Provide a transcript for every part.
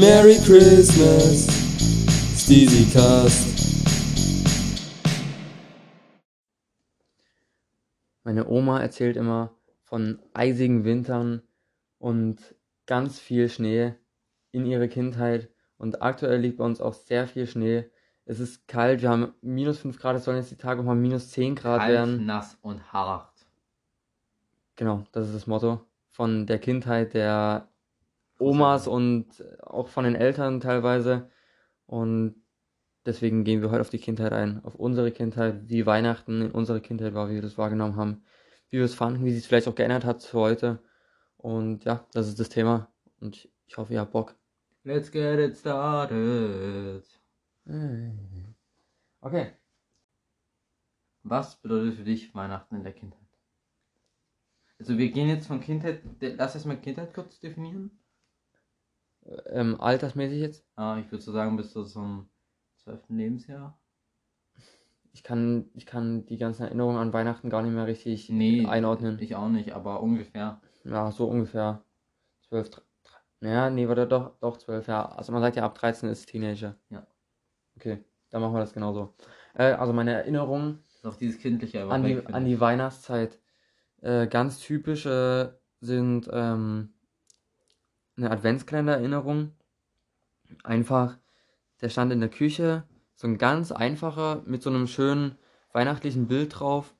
Merry Christmas, Steezy Cast. Meine Oma erzählt immer von eisigen Wintern und ganz viel Schnee in ihrer Kindheit. Und aktuell liegt bei uns auch sehr viel Schnee. Es ist kalt, wir haben minus 5 Grad, es sollen jetzt die Tage auch mal minus 10 Grad Kalt, werden. nass und hart. Genau, das ist das Motto von der Kindheit der Omas und auch von den Eltern teilweise. Und deswegen gehen wir heute auf die Kindheit ein, auf unsere Kindheit, wie Weihnachten in unserer Kindheit war, wie wir das wahrgenommen haben, wie wir es fanden, wie sich es vielleicht auch geändert hat zu heute. Und ja, das ist das Thema. Und ich, hoffe, ihr habt Bock. Let's get it started. Okay. Was bedeutet für dich Weihnachten in der Kindheit? Also wir gehen jetzt von Kindheit, lass erst mal Kindheit kurz definieren. Ähm, altersmäßig jetzt? Ah, ich würde so sagen bis zu so einem 12. Lebensjahr. Ich kann, ich kann die ganzen Erinnerungen an Weihnachten gar nicht mehr richtig Nee, einordnen. Ich auch nicht, aber ungefähr. Ja, so ungefähr. 12, dr- dr- ja, nee, warte, doch, doch 12, ja. Also man sagt ja, ab 13 ist Teenager. Ja. Okay, dann machen wir das genauso. Äh, also meine Erinnerungen auch dieses kindliche an die, an die Weihnachtszeit. Äh, ganz typisch äh, sind ähm, eine Adventskalender-Erinnerung. Einfach, der stand in der Küche, so ein ganz einfacher, mit so einem schönen weihnachtlichen Bild drauf.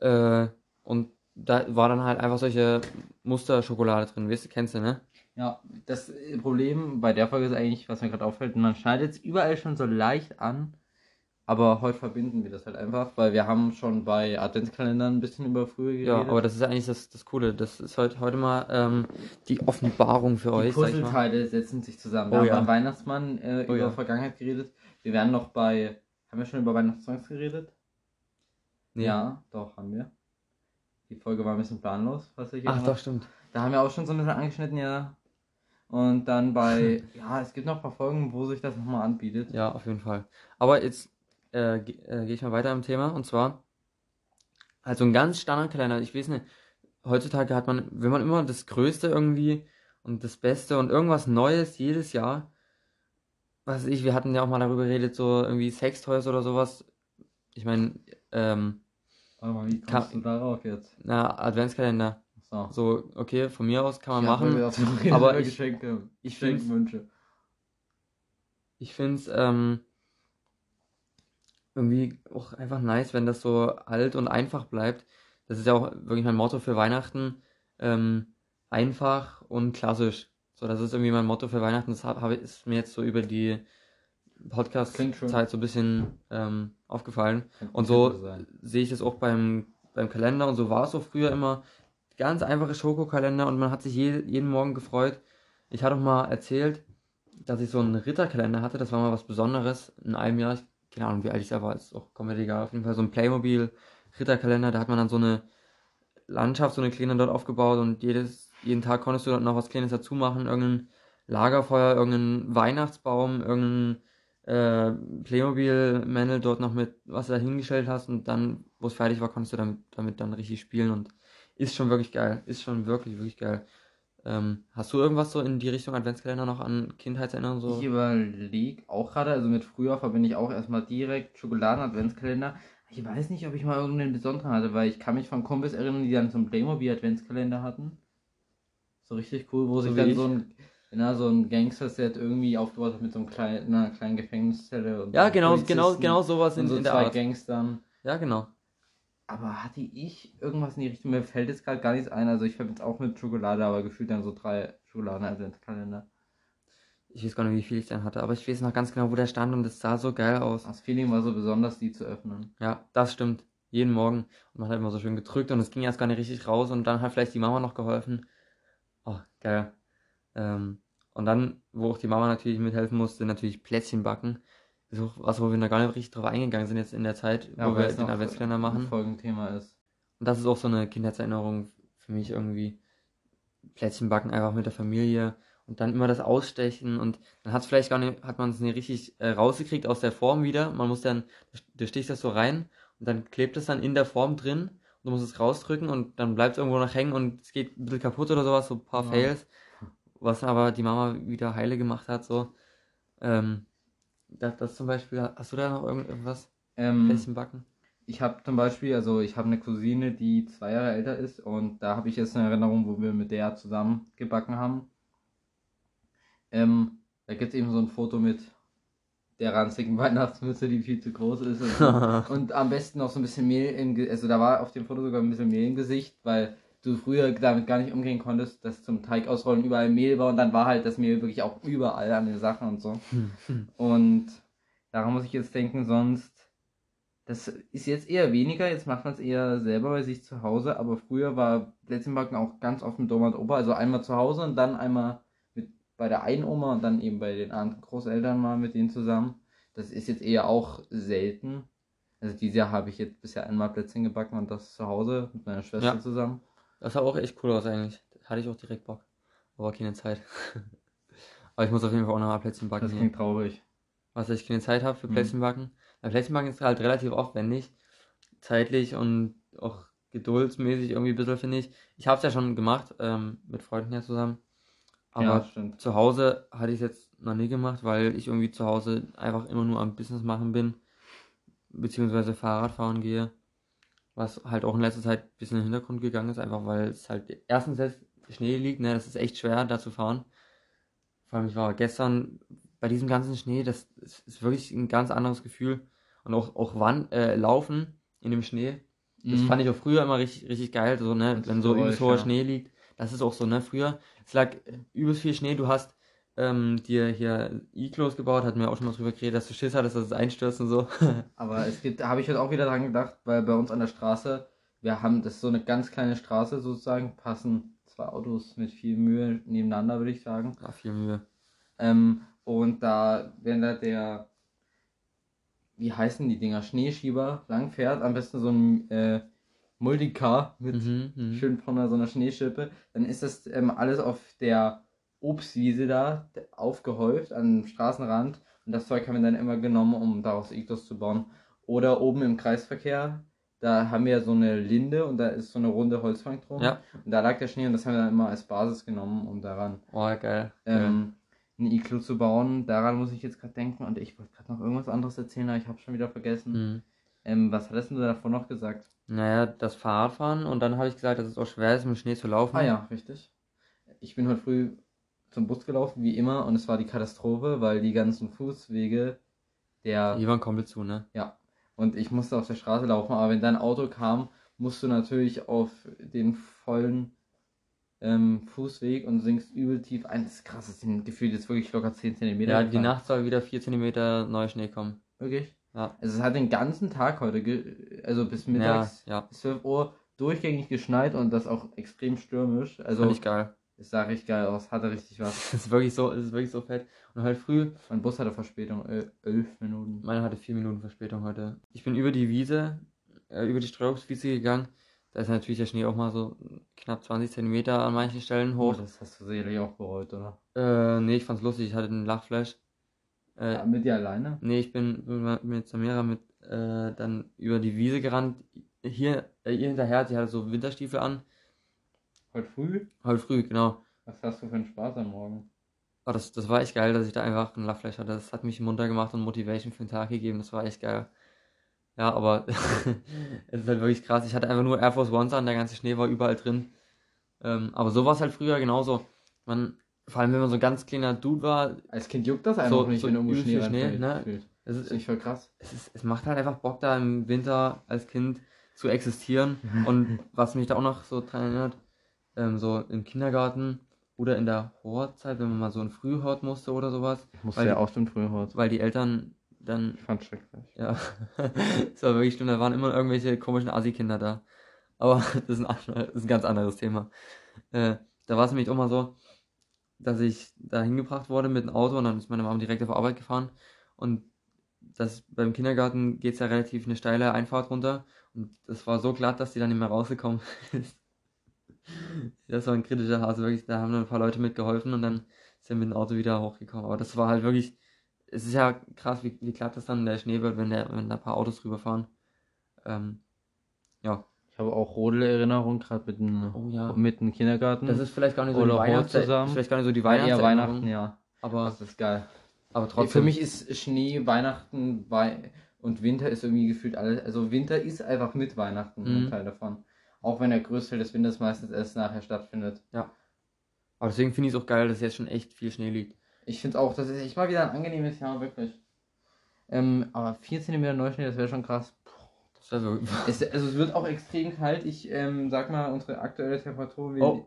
Äh, und da war dann halt einfach solche Musterschokolade drin, weißt du, kennst du, ne? Ja, das Problem bei der Folge ist eigentlich, was mir gerade auffällt, man schneidet es überall schon so leicht an, aber heute verbinden wir das halt einfach, weil wir haben schon bei Adventskalendern ein bisschen über früher geredet. Ja, aber das ist eigentlich das, das Coole. Das ist heute, heute mal ähm, die Offenbarung für die euch. Puzzleteile setzen sich zusammen. Wir Oh haben ja. beim Weihnachtsmann äh, Oh über ja. Vergangenheit geredet. Wir werden noch bei, haben wir schon über Weihnachtssongs geredet? Nee. Ja, doch, haben wir. Die Folge war ein bisschen planlos, was ich Ach, doch, stimmt. Da haben wir auch schon so ein bisschen angeschnitten, ja. Und dann bei, ja, es gibt noch ein paar Folgen, wo sich das nochmal anbietet. Ja, auf jeden Fall. Aber jetzt äh, ge- äh, gehe ich mal weiter im Thema. Und zwar, also ein ganz Standardkalender. Ich weiß nicht, heutzutage hat man, will man immer das Größte irgendwie und das Beste und irgendwas Neues jedes Jahr. Was weiß ich, wir hatten ja auch mal darüber geredet, so irgendwie Sextoys oder sowas. Ich meine, ähm, Warte mal, wie kommst du darauf jetzt? na, Adventskalender. So. So, okay, von mir aus kann man wir machen. aber ich- ich find's- Geschenkwünsche. Ich finde es ähm, irgendwie auch einfach nice, wenn das so alt und einfach bleibt. Das ist ja auch wirklich mein Motto für Weihnachten. Ähm, einfach und klassisch. So, das ist irgendwie mein Motto für Weihnachten. Das hab, hab, ich- ist mir jetzt so über die. Podcast-Zeit so ein bisschen ähm, aufgefallen. Könnte Und so sehe ich das auch beim, beim Kalender und so war es so früher immer. Ganz einfache Schokokalender und man hat sich je, jeden Morgen gefreut. Ich hatte auch mal erzählt, dass ich so einen Ritterkalender hatte, das war mal was Besonderes in einem Jahr. Ich, keine Ahnung, wie alt ich da war, ist auch komplett egal. Auf jeden Fall so ein Playmobil Ritterkalender, da hat man dann so eine Landschaft, so eine kleine dort aufgebaut und jedes, jeden Tag konntest du dort noch was Kleines dazu machen, irgendein Lagerfeuer, irgendein Weihnachtsbaum, irgendein äh, Playmobil-Männel dort noch mit, was du da hingestellt hast und dann, wo es fertig war, konntest du damit, damit dann richtig spielen und ist schon wirklich geil. Ist schon wirklich, wirklich geil. Ähm, hast du irgendwas so in die Richtung Adventskalender noch an Kindheitserinnerungen so? Ich überlege auch gerade, also mit früher verbinde ich auch erstmal direkt Schokoladen-Adventskalender. Ich weiß nicht, ob ich mal irgendeinen besonderen hatte, weil ich kann mich von Kumpels erinnern, die dann so einen Playmobil-Adventskalender hatten. So richtig cool, wo So sich dann ich. so ein, na, so ein Gangster-Set irgendwie aufgebaut hat mit so einem kleinen, einer kleinen Gefängniszelle. Und Ja, genau, genau, Polizisten genau sowas in, und so in der zwei Art. Gangstern. Ja, genau. Aber hatte ich irgendwas in die Richtung? Mir fällt jetzt gerade gar nichts ein. Also ich verbinde es auch mit Schokolade, aber gefühlt dann so drei Schokoladen-Adventskalender. Ich weiß gar nicht, wie viel ich dann hatte, aber ich weiß noch ganz genau, wo der stand und es sah so geil aus. Das Feeling war so besonders, die zu öffnen. Ja, das stimmt. Jeden Morgen. Und man hat immer so schön gedrückt und es ging erst gar nicht richtig raus und dann hat vielleicht die Mama noch geholfen. Oh, geil. Ähm, und dann, wo auch die Mama natürlich mithelfen musste, natürlich Plätzchen backen. Das ist auch was, wo wir noch gar nicht richtig drauf eingegangen sind jetzt in der Zeit, wo wir den Adventskalender machen. Folgenthema ist. Und das ist auch so eine Kindheitserinnerung für mich irgendwie. Plätzchen backen einfach mit der Familie und dann immer das Ausstechen und dann hat es vielleicht gar nicht, hat man es nicht richtig äh, rausgekriegt aus der Form wieder. Man muss dann, du stichst das so rein und dann klebt es dann in der Form drin und du musst es rausdrücken und dann bleibt es irgendwo noch hängen und es geht ein bisschen kaputt oder sowas, so ein paar Ja. Fails. was aber die Mama wieder heile gemacht hat, so, ähm, das, das zum Beispiel, hast du da noch irgend- irgendwas? Ähm, backen? ich habe zum Beispiel, also ich habe eine Cousine, die zwei Jahre älter ist und da habe ich jetzt eine Erinnerung, wo wir mit der zusammen gebacken haben. Ähm, da gibt es eben so ein Foto mit der ranzigen Weihnachtsmütze, die viel zu groß ist. Und, und am besten noch so ein bisschen Mehl im Gesicht. Also da war auf dem Foto sogar ein bisschen Mehl im Gesicht, weil du früher damit gar nicht umgehen konntest, dass zum Teig ausrollen überall Mehl war und dann war halt das Mehl wirklich auch überall an den Sachen und so. Und daran muss ich jetzt denken, sonst. Das ist jetzt eher weniger, jetzt macht man es eher selber bei sich zu Hause, aber früher war Plätzchenbacken auch ganz oft mit Oma und Opa, also einmal zu Hause und dann einmal mit bei der einen Oma und dann eben bei den anderen Großeltern mal mit denen zusammen. Das ist jetzt eher auch selten. Also dieses Jahr habe ich jetzt bisher einmal Plätzchen gebacken und das zu Hause mit meiner Schwester Ja. zusammen. Das sah auch echt cool aus eigentlich. Hatte ich auch direkt Bock. Aber keine Zeit. Aber ich muss auf jeden Fall auch noch mal Plätzchen backen. Das hier. klingt traurig. Was ich keine Zeit habe für Mhm. Plätzchen backen. Weil Plätzchen backen ist halt relativ aufwendig. Zeitlich und auch geduldsmäßig irgendwie ein bisschen, finde ich. Ich habe es ja schon gemacht, ähm, mit Freunden ja zusammen. Aber ja, stimmt. zu Hause hatte ich es jetzt noch nie gemacht, weil ich irgendwie zu Hause einfach immer nur am Business machen bin. Beziehungsweise Fahrrad fahren gehe. Was halt auch in letzter Zeit ein bisschen in den Hintergrund gegangen ist, einfach weil es halt erstens jetzt Schnee liegt, ne, das ist echt schwer da zu fahren. Vor allem, ich war gestern bei diesem ganzen Schnee, das ist ist wirklich ein ganz anderes Gefühl. Und auch, auch wann, äh, laufen in dem Schnee, das Mhm. fand ich auch früher immer richtig, richtig geil, so, ne, Das wenn so übelst hoher ja. Schnee liegt. Das ist auch so, ne, früher, es lag übelst viel Schnee, du hast ähm, dir hier Iglos gebaut, hatten wir auch schon mal drüber geredet, dass du Schiss hattest, dass es einstürzt und so. Aber es gibt, da habe ich heute auch wieder dran gedacht, weil bei uns an der Straße, wir haben, das ist so eine ganz kleine Straße sozusagen, passen zwei Autos mit viel Mühe nebeneinander, würde ich sagen. ja, viel Mühe. Ähm, und da, wenn da der, wie heißen die Dinger, Schneeschieber lang fährt, am besten so ein äh, Multicar mit Mhm, mhm. schön von so einer Schneeschippe, dann ist das ähm, alles auf der Obstwiese da aufgehäuft am Straßenrand und das Zeug haben wir dann immer genommen, um daraus Iglos zu bauen. Oder oben im Kreisverkehr, da haben wir ja so eine Linde und da ist so eine runde Holzbank drum. Ja. Und da lag der Schnee und das haben wir dann immer als Basis genommen, um daran Oh, geil. ähm, ein Iglu zu bauen. Daran muss ich jetzt gerade denken und ich wollte gerade noch irgendwas anderes erzählen, aber ich habe schon wieder vergessen. Mhm. Ähm, was hattest du davor noch gesagt? Naja, das Fahrradfahren und dann habe ich gesagt, dass es auch schwer ist, mit Schnee zu laufen. Ah ja, richtig. Ich bin heute früh zum Bus gelaufen, wie immer, und es war die Katastrophe, weil die ganzen Fußwege der. Die waren komplett zu, ne? Ja. Und ich musste auf der Straße laufen, aber wenn dein Auto kam, musst du natürlich auf den vollen ähm, Fußweg und sinkst übel tief ein. Das ist krass, das sind gefühlt jetzt wirklich locker 10 cm. Ja, die Nacht soll wieder 4 cm neuer Schnee kommen. Wirklich? Ja. Also es hat den ganzen Tag heute, ge also bis mittags, Ja, ja. bis 12 Uhr, durchgängig geschneit und das auch extrem stürmisch. Also Fand ich geil. Es sah richtig geil aus, hatte richtig was. Das ist wirklich so, ist wirklich so fett. Und halt früh, Mein Bus hatte Verspätung, äh, 11 Minuten. meiner hatte 4 Minuten Verspätung heute. Ich bin über die Wiese, äh, über die Streuobstwiese gegangen. Da ist natürlich der Schnee auch mal so knapp 20 cm an manchen Stellen Oh, hoch. das hast du sicherlich auch bereut, oder? Äh, nee, ich fand's lustig, ich hatte einen Lachflash. Äh, Ja, mit dir alleine? Nee, ich bin bin mit Samira mit äh, dann über die Wiese gerannt. Hier, äh, ihr hinterher, sie hatte so Winterstiefel an. Heute früh? Heute früh, genau. Was hast du für einen Spaß am Morgen? Aber das, das war echt geil, dass ich da einfach einen Lachflash hatte. Das hat mich munter gemacht und Motivation für den Tag gegeben. Das war echt geil. Ja, aber es ist halt wirklich krass. Ich hatte einfach nur Air Force Ones an, der ganze Schnee war überall drin. Ähm, aber so war es halt früher genauso. Man, vor allem wenn man so ein ganz kleiner Dude war, Als Kind juckt das einfach So- nicht, so wenn irgendwo Schnee Schnee, ne? gefühlt. es Das ist, ist nicht voll krass. es, ist, es macht halt einfach Bock, da im Winter als Kind zu existieren. Und was mich da auch noch so dran erinnert, ähm, so im Kindergarten oder in der Hortzeit, wenn man mal so ein Frühhort musste oder sowas, Ich musste ja auch stimmt früher heute. weil die Eltern dann, Ich fand schrecklich. ja, es war wirklich schlimm, da waren immer irgendwelche komischen Assi-Kinder da. Aber das ist ein, ander- das ist ein ganz anderes Thema. Äh, da war es nämlich auch mal so, dass ich da hingebracht wurde mit dem Auto und dann ist meine Mama direkt auf Arbeit gefahren. Und das beim Kindergarten geht es ja relativ eine steile Einfahrt runter. Und das war so glatt, dass die dann nicht mehr rausgekommen ist. Das war ein kritischer Hase, wirklich. Da haben dann ein paar Leute mitgeholfen und dann ist er mit dem Auto wieder hochgekommen. Aber das war halt wirklich, es ist ja krass, wie, wie glatt das dann der Schnee wird, wenn, der, wenn da ein paar Autos rüberfahren. Ähm, ja, Ich habe auch Rodel-Erinnerungen, gerade mit dem, Oh ja. mit dem Kindergarten. Das ist vielleicht gar nicht so Oder die Rot Weihnachtszeit. zusammen. Vielleicht gar nicht so die Ja, eher Weihnachtserinnerung. Weihnachten, ja. Aber, Das ist geil. aber trotzdem. Für mich ist Schnee, Weihnachten Wei und Winter ist irgendwie gefühlt alles. Also Winter ist einfach mit Weihnachten Mhm. ein Teil davon. Auch wenn der größte Teil des Winters meistens erst nachher stattfindet. Aber deswegen finde ich es auch geil, dass jetzt schon echt viel Schnee liegt. Ich finde auch, das ist echt mal wieder ein angenehmes Jahr, wirklich. Ähm, aber 4 cm Neuschnee, das wäre schon krass. Das wäre so. Es, also es wird auch extrem kalt. Ich ähm, sag mal, unsere aktuelle Temperatur. Oh.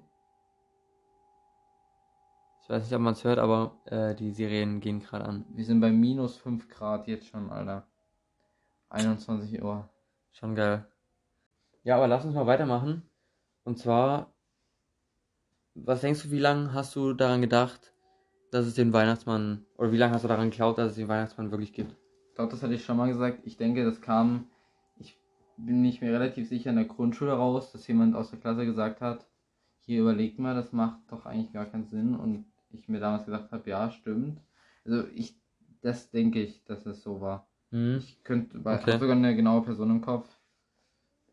Ich weiß nicht, ob man es hört, aber äh, die Sirenen gehen gerade an. Wir sind bei minus 5 Grad jetzt schon, Alter. 21 Uhr. Schon geil. Ja, aber lass uns mal weitermachen. Und zwar, was denkst du, wie lange hast du daran gedacht, dass es den Weihnachtsmann, oder wie lange hast du daran geglaubt, dass es den Weihnachtsmann wirklich gibt? Ich glaube, das hatte ich schon mal gesagt. Ich denke, das kam, ich bin nicht mehr relativ sicher in der Grundschule raus, dass jemand aus der Klasse gesagt hat, hier überlegt mal, das macht doch eigentlich gar keinen Sinn. Und ich mir damals gesagt habe, ja, stimmt. Also ich, das denke ich, dass es so war. Hm? Ich könnte, Okay. hab sogar eine genaue Person im Kopf.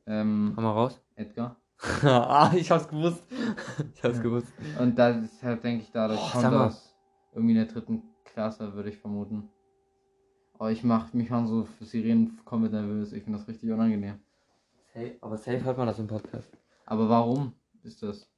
Ähm, Komm mal raus. Edgar. ah, ich hab's gewusst. ich hab's Ja. gewusst. Und deshalb denke ich, dadurch Oh, kommt aus irgendwie in der dritten Klasse, würde ich vermuten. Aber ich mach mich mal so für Sirenen komplett nervös. Ich finde das richtig unangenehm. Safe, aber safe hört man das im Podcast. Aber warum ist das?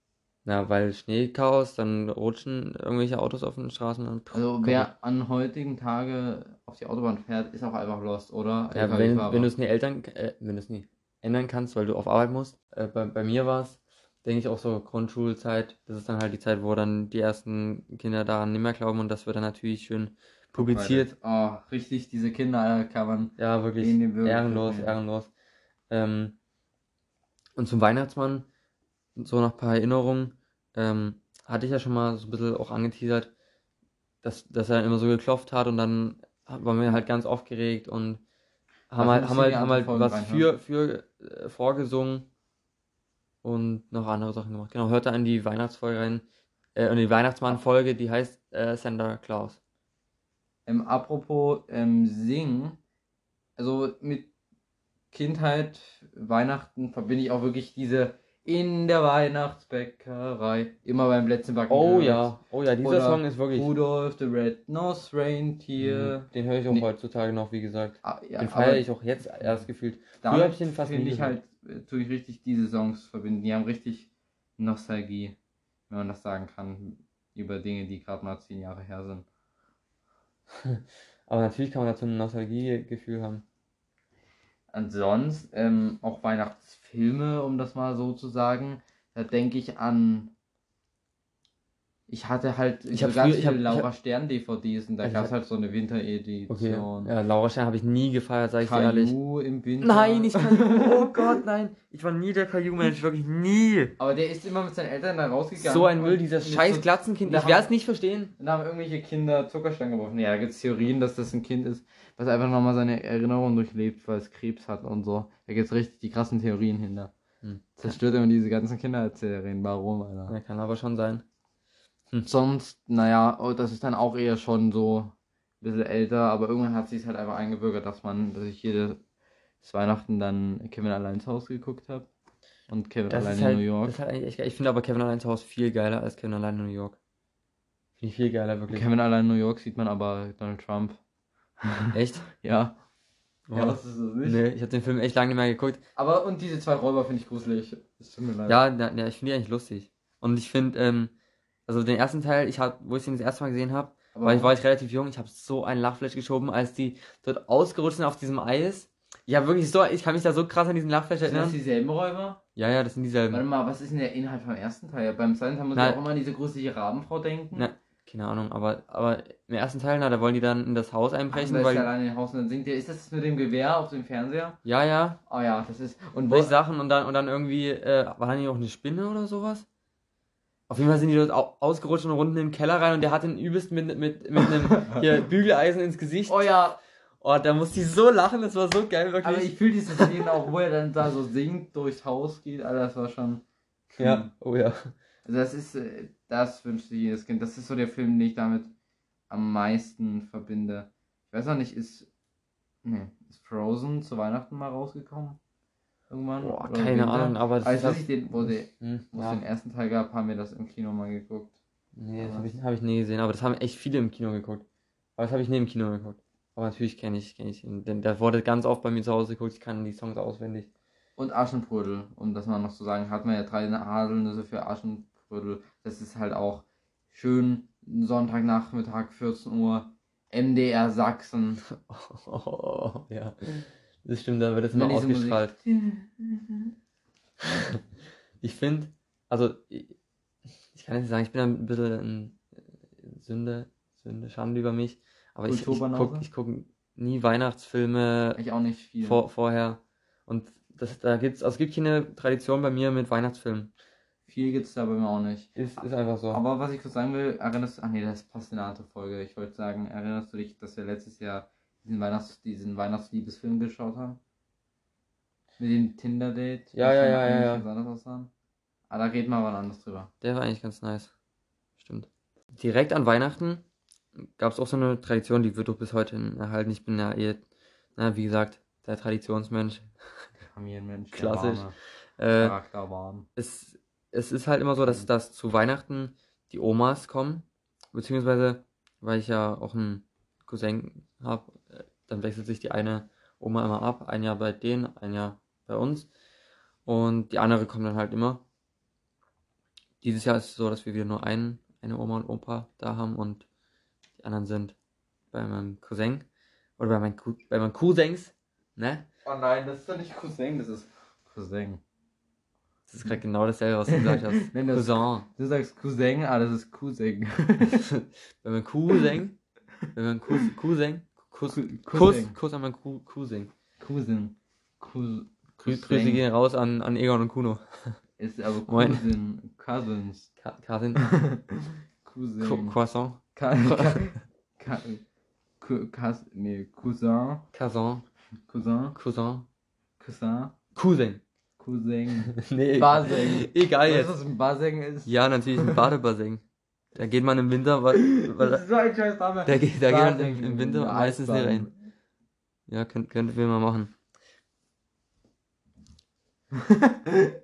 Na, weil Schneechaos, dann rutschen irgendwelche Autos auf den Straßen und Also wer an heutigen Tage auf die Autobahn fährt, ist auch einfach lost, oder? Ja, wenn, wenn du es nie Eltern, äh, wenn du es nie ändern kannst, weil du auf Arbeit musst. Äh, bei, bei mir war es, denke ich, auch so Grundschulzeit. Das ist dann halt die Zeit, wo dann die ersten Kinder daran nicht mehr glauben und das wird dann natürlich schön publiziert. Oh, richtig, diese Kinder Alter, kann man. Ja, wirklich ehrenlos, ja. ehrenlos. Ähm, und zum Weihnachtsmann, so nach ein paar Erinnerungen, ähm, hatte ich ja schon mal so ein bisschen auch angeteasert, dass, dass er immer so geklopft hat und dann waren wir halt ganz aufgeregt und haben halt, haben halt, haben halt was für, für äh, vorgesungen und noch andere Sachen gemacht. Genau, hört da in die Weihnachtsfolge rein, äh, in die Weihnachtsmann-Folge, die heißt äh, Santa Claus. Ähm, apropos ähm, Singen, also mit Kindheit, Weihnachten verbinde ich auch wirklich diese in der Weihnachtsbäckerei immer beim letzten Backen. Oh ja, oh ja, dieser Oder Song ist wirklich. Rudolph the Red-Nosed Reindeer. Mhm. Den höre ich auch Nee. heutzutage noch, wie gesagt. Ah, ja, den feiere ich auch jetzt erst gefühlt. Früher damit hab ich den fast nie ich halt, äh, tue ich richtig diese Songs verbinden. Die haben richtig Nostalgie, wenn man das sagen kann, über Dinge, die gerade mal zehn Jahre her sind. Aber natürlich kann man dazu ein Nostalgiegefühl haben. Ansonsten ähm, auch Weihnachtsfilme, um das mal so zu sagen. Da denke ich an. Ich hatte halt Ich so hab ganz früher- ich viele hab- ich Laura hab- Stern DVDs und da Also ich gab es halt so eine Winteredition. Okay. Ja, Laura Stern habe ich nie gefeiert, sag ich dir ehrlich. Caillou im Winter. Nein, ich kann. Oh Gott, nein. Ich war nie der Caillou-Mensch, wirklich nie. Aber der ist immer mit seinen Eltern da rausgegangen. So ein Müll, dieses scheiß so- Glatzenkind. Ich werde es nicht verstehen. Da haben irgendwelche Kinder Zuckerstangen geworfen. Ja, da gibt es Theorien, dass das ein Kind ist, was einfach nochmal seine Erinnerungen durchlebt, weil es Krebs hat und so. Da gibt es richtig die krassen Theorien hinter. Hm. Zerstört immer diese ganzen Kindererzählungen. Warum, Alter? Ja, kann aber schon sein. Sonst, naja, oh, das ist dann auch eher schon so ein bisschen älter, aber irgendwann hat sich halt einfach eingebürgert, dass man, dass ich jedes Weihnachten dann Kevin allein zu Hause geguckt habe. Und Kevin Das allein in halt, New York. das ist halt eigentlich echt geil. Ich finde aber Kevin allein zu Hause viel geiler als Kevin allein in New York. Finde ich viel geiler, wirklich. Kevin allein in New York sieht man aber Donald Trump. Echt? Ja. Ja, das ist es nicht. Nee, ich habe den Film echt lange nicht mehr geguckt. Aber und diese zwei Räuber finde ich gruselig. Es tut mir leid. Ja, na, na, ich finde die eigentlich lustig. Und ich finde, ähm, also den ersten Teil, ich hab, wo ich den das erste Mal gesehen habe, weil ich war ich relativ jung, ich habe so ein Lachflash geschoben, als die dort ausgerutscht sind auf diesem Eis. Ja, wirklich so, ich kann mich da so krass an diesen Lachflash sind das erinnern. dieselben Räuber? Ja, ja, das sind dieselben. Warte mal, was ist denn der Inhalt vom ersten Teil? Beim zweiten Teil muss ich auch immer an diese gruselige Rabenfrau denken. Na, keine Ahnung, aber, aber im ersten Teil, na, da wollen die dann in das Haus Ach, einbrechen, ist weil. er alleine im Haus und dann singt der. Ist das mit dem Gewehr auf dem Fernseher? Ja, ja, Oh ja, das ist. Und solche Sachen und dann, und dann irgendwie, äh, war da nicht auch eine Spinne oder sowas? Auf jeden Fall sind die dort au- ausgerutscht und unten in den Keller rein und der hat den übelst mit, mit, mit einem hier, Bügeleisen ins Gesicht. Oh ja, Oh, da musste ich so lachen, das war so geil, wirklich. aber ich fühle diese Szene auch, wo er dann da so singt, durchs Haus geht. Alter, das war schon. ja, oh ja. Also das ist, äh, das wünscht jedes Kind. Das ist so der Film, den ich damit am meisten verbinde. Ich weiß auch nicht, ist, nee, ist Frozen zu Weihnachten mal rausgekommen? Irgendwann. Boah, keine Winter. Ahnung, aber das Als ist ich den, wo, die, Hm, wo es ja. den ersten Teil gab, haben wir das im Kino mal geguckt. Nee, das habe ich, hab ich nie gesehen, aber das haben echt viele im Kino geguckt. Aber das habe ich nie im Kino geguckt. Aber natürlich kenne ich, kenn ich ihn. Denn der wurde ganz oft bei mir zu Hause geguckt, ich kann die Songs auswendig. Und Aschenbrödel, um das mal noch zu sagen, hat man ja drei Haselnüsse für Aschenbrödel. Das ist halt auch schön Sonntagnachmittag, 14 Uhr, MDR Sachsen. Oh, ja. Das stimmt, da wird es immer ausgestrahlt. Musik- Ich finde, also, ich, ich kann jetzt nicht sagen, ich bin ein bisschen ein Sünde, Sünde, Schande über mich. Aber ich, ich gucke ich guck nie Weihnachtsfilme Ich auch nicht viel. vor, vorher. Und das, da gibt's, also es gibt keine Tradition bei mir mit Weihnachtsfilmen. Viel gibt's da bei mir auch nicht. Ist, ist einfach so. Aber was ich kurz sagen will, erinnerst du, ach nee, das passt in eine andere Folge. Ich wollte sagen, erinnerst du dich, dass wir letztes Jahr diesen Weihnachts-, diesen Weihnachtsliebesfilm geschaut haben? Mit dem Tinder-Date? Ja, ja, ja, ja, ja. ganz anders aussahen? Aber da reden wir aber anders drüber. Der war eigentlich ganz nice. Stimmt. Direkt an Weihnachten gab es auch so eine Tradition, die wird doch bis heute erhalten. Ich bin ja eh, na, wie gesagt, der Traditionsmensch. Familienmensch. der Klassisch. Warme, Äh, Charakter warm. Es, ist halt immer so, dass, dass zu Weihnachten die Omas kommen, beziehungsweise, weil ich ja auch einen Cousin habe, dann wechselt sich die eine Oma immer ab, ein Jahr bei denen, ein Jahr bei uns und die andere kommt dann halt immer. Dieses Jahr ist es so, dass wir wieder nur einen, eine Oma und Opa da haben und die anderen sind bei meinem Cousin oder bei meinen, bei meinen Cousins, ne? Oh nein, das ist doch nicht Cousin, das ist Cousin. Das ist gerade genau dasselbe, was du gesagt hast. Das- Cousin. Du sagst Cousin, ah, das ist Cousin. Wenn man Cousin, wenn man Cousin, Cousin, Kuss, Kuss, Cousin. Kuss an meinen Cou- Cousin. Cousin. Cou Grü Grüße gehen raus an, an Egon und Kuno. Ist aber. Cousin. Cousins. Cousin. Cro- Croissant, Cousin. Cousin, Cousin. Cousin, Cousin. Cousin. Cousin. Nee, Basing. egal Weißt du, was ein Basing ist? Ja, natürlich ein Badebassin. Da geht man im Winter, weil, Das weil ist so ein scheiß Name. da, geht, da geht man im, im Winter Ja, meistens nicht rein. Ja, könnt, könnten wir mal machen.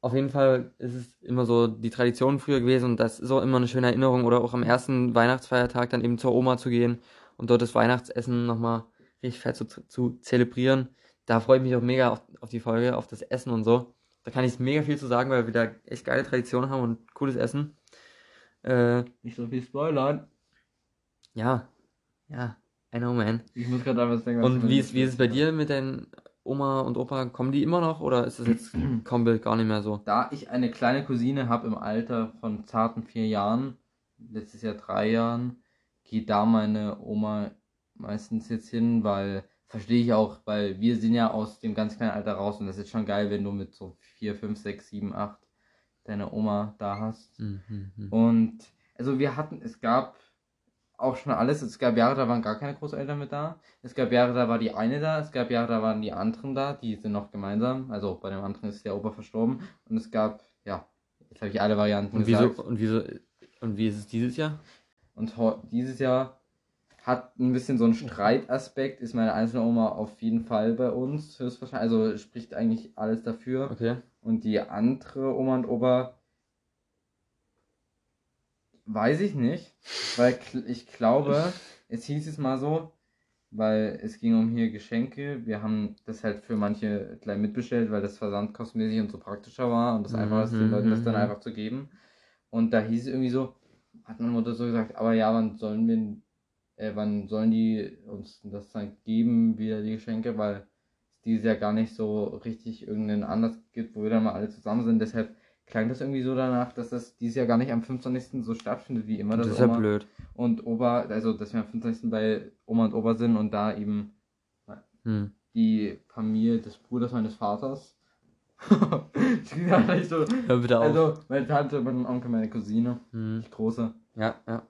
Auf jeden Fall ist es immer so die Tradition früher gewesen und das ist auch immer eine schöne Erinnerung oder auch am ersten Weihnachtsfeiertag dann eben zur Oma zu gehen und dort das Weihnachtsessen nochmal richtig fett zu, zu zelebrieren. Da freue ich mich auch mega auf, auf die Folge, auf das Essen und so. Da kann ich mega viel zu sagen, weil wir da echt geile Traditionen haben und cooles Essen. Äh, Nicht so viel spoilern. ja, ja, I know man. Ich muss gerade einfach denken, was Und wie ist, wie ist es bei dir mit deinen Oma und Opa? Kommen die immer noch oder ist es jetzt komplett gar nicht mehr so? Da ich eine kleine Cousine habe im Alter von zarten vier Jahren, letztes Jahr drei Jahren, geht da meine Oma meistens jetzt hin, weil verstehe ich auch, weil wir sind ja aus dem ganz kleinen Alter raus und das ist schon geil, wenn du mit so vier, fünf, sechs, sieben, acht deine Oma da hast. Hm, hm, hm. Und also wir hatten, es gab auch schon alles. Es gab Jahre, da waren gar keine Großeltern mit da. Es gab Jahre, da war die eine da. Es gab Jahre, da waren die anderen da. Die sind noch gemeinsam. Also bei dem anderen ist der Opa verstorben. Und es gab, ja, jetzt habe ich alle Varianten Und wieso, gesagt. und wieso, und wie ist es dieses Jahr? Und dieses Jahr hat ein bisschen so einen Streitaspekt. Ist meine einzelne Oma auf jeden Fall bei uns. Höchstwahrscheinlich. Also spricht eigentlich alles dafür. Okay. Und die andere Oma und Opa weiß ich nicht, weil ich glaube, es hieß es mal so, weil es ging um hier Geschenke. Wir haben das halt für manche gleich mitbestellt, weil das versandkostenmäßig und so praktischer war und das Mhm, einfach ist, den Leuten das dann mhm. einfach zu geben. Und da hieß es irgendwie so, hat meine Mutter so gesagt, aber ja, wann sollen wir, äh, wann sollen die uns das dann geben, wieder die Geschenke, weil es dieses Jahr gar nicht so richtig irgendeinen Anlass gibt, wo wir dann mal alle zusammen sind. Deshalb klang das irgendwie so danach, dass das dieses Jahr gar nicht am 25. so stattfindet wie immer. Das ist ja blöd. Und Opa, also dass wir am 25. bei Oma und Opa sind und da eben Hm. die Familie des Bruders meines Vaters. halt so. Hör bitte auf. Also meine Tante, mein Onkel, meine Cousine, hm. die große. Ja, ja.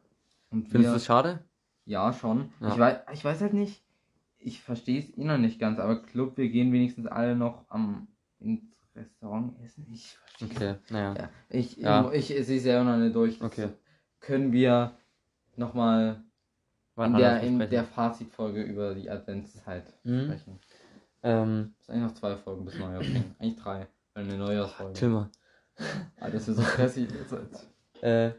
Und Findest du das schade? Ja, schon. Ja. Ich, weiß, ich weiß halt nicht, ich verstehe es eh noch nicht ganz, aber Club, wir gehen wenigstens alle noch am ins Restaurant essen. Ich verstehe Okay, naja. Ja, ich, Ja. ich, ich sehe es ja noch nicht durch. Das Okay. Können wir nochmal in der, in der Fazitfolge über die Adventszeit Mhm. sprechen. Ähm, Das sind eigentlich noch zwei Folgen bis Neujahrsfolgen. eigentlich drei. Weil eine Neujahrsfolge. Timmer. Das ist so stressig. jetzt. Äh,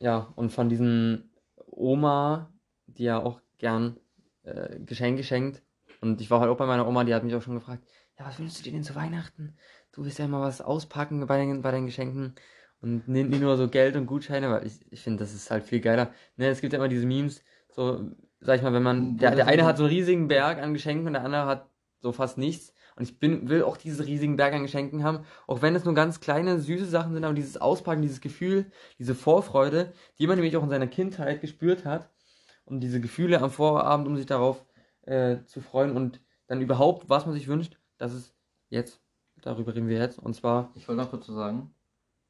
ja, und von diesen Oma, die ja auch gern äh, Geschenke schenkt. Und ich war heute auch bei meiner Oma, die hat mich auch schon gefragt, ja, was wünschst du dir denn zu Weihnachten? Du willst ja mal was auspacken bei den, bei deinen Geschenken. Und nicht, nicht nur so Geld und Gutscheine, weil ich, ich finde, das ist halt viel geiler. Ne, es gibt ja immer diese Memes, so, sag ich mal, wenn man, der, der eine hat so einen riesigen Berg an Geschenken und der andere hat so fast nichts. Und ich bin, will auch diesen riesigen Berg an Geschenken haben, auch wenn es nur ganz kleine, süße Sachen sind, aber dieses Auspacken, dieses Gefühl, diese Vorfreude, die man nämlich auch in seiner Kindheit gespürt hat. Und diese Gefühle am Vorabend, um sich darauf äh, zu freuen und dann überhaupt, was man sich wünscht, das ist jetzt, darüber reden wir jetzt. Und zwar, Ich wollte noch kurz sagen.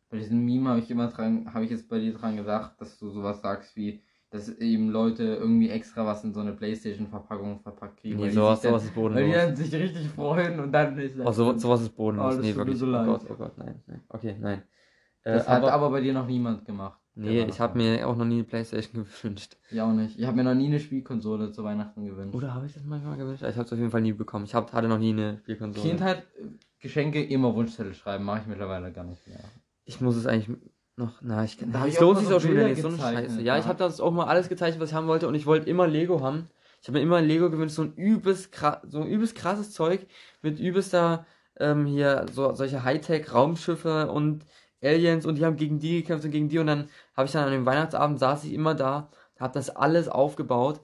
Bei diesem Meme habe ich immer dran, habe ich jetzt bei dir dran gedacht, dass du sowas sagst wie, dass eben Leute irgendwie extra was in so eine Playstation-Verpackung verpackt kriegen. nee, sowas, sowas ist Weil die bodenlos. dann sich richtig freuen und dann ist Oh, so, sowas ist Oh, bodenlos. das nee, wirklich. so oh. Gott, oh Gott, nein, nein. Okay, nein. Äh, Das hat aber, aber bei dir noch niemand gemacht. nee, ich habe mir auch noch nie eine Playstation gewünscht. Ich auch nicht. Ich habe mir noch nie eine Spielkonsole zu Weihnachten gewünscht. Oder habe ich das manchmal gewünscht? Ich habe es auf jeden Fall nie bekommen. Ich hab, hatte noch nie eine Spielkonsole. Kindheit, äh, Geschenke, immer Wunschzettel schreiben, mache ich mittlerweile gar nicht mehr. Ich muss es eigentlich noch. Na, ich Da hab Es ich lohnt sich auch schon wieder nicht. So eine Scheiße. Ja, ja. ich habe das auch mal alles gezeichnet, was ich haben wollte. Und ich wollte immer Lego haben. Ich habe mir immer Lego gewünscht, so ein übelst, so ein übelst krasses Zeug mit übelster, ähm, hier, so, solche Hightech-Raumschiffe und Aliens und die haben gegen die gekämpft und gegen die. Und dann habe ich dann an dem Weihnachtsabend saß ich immer da, habe das alles aufgebaut.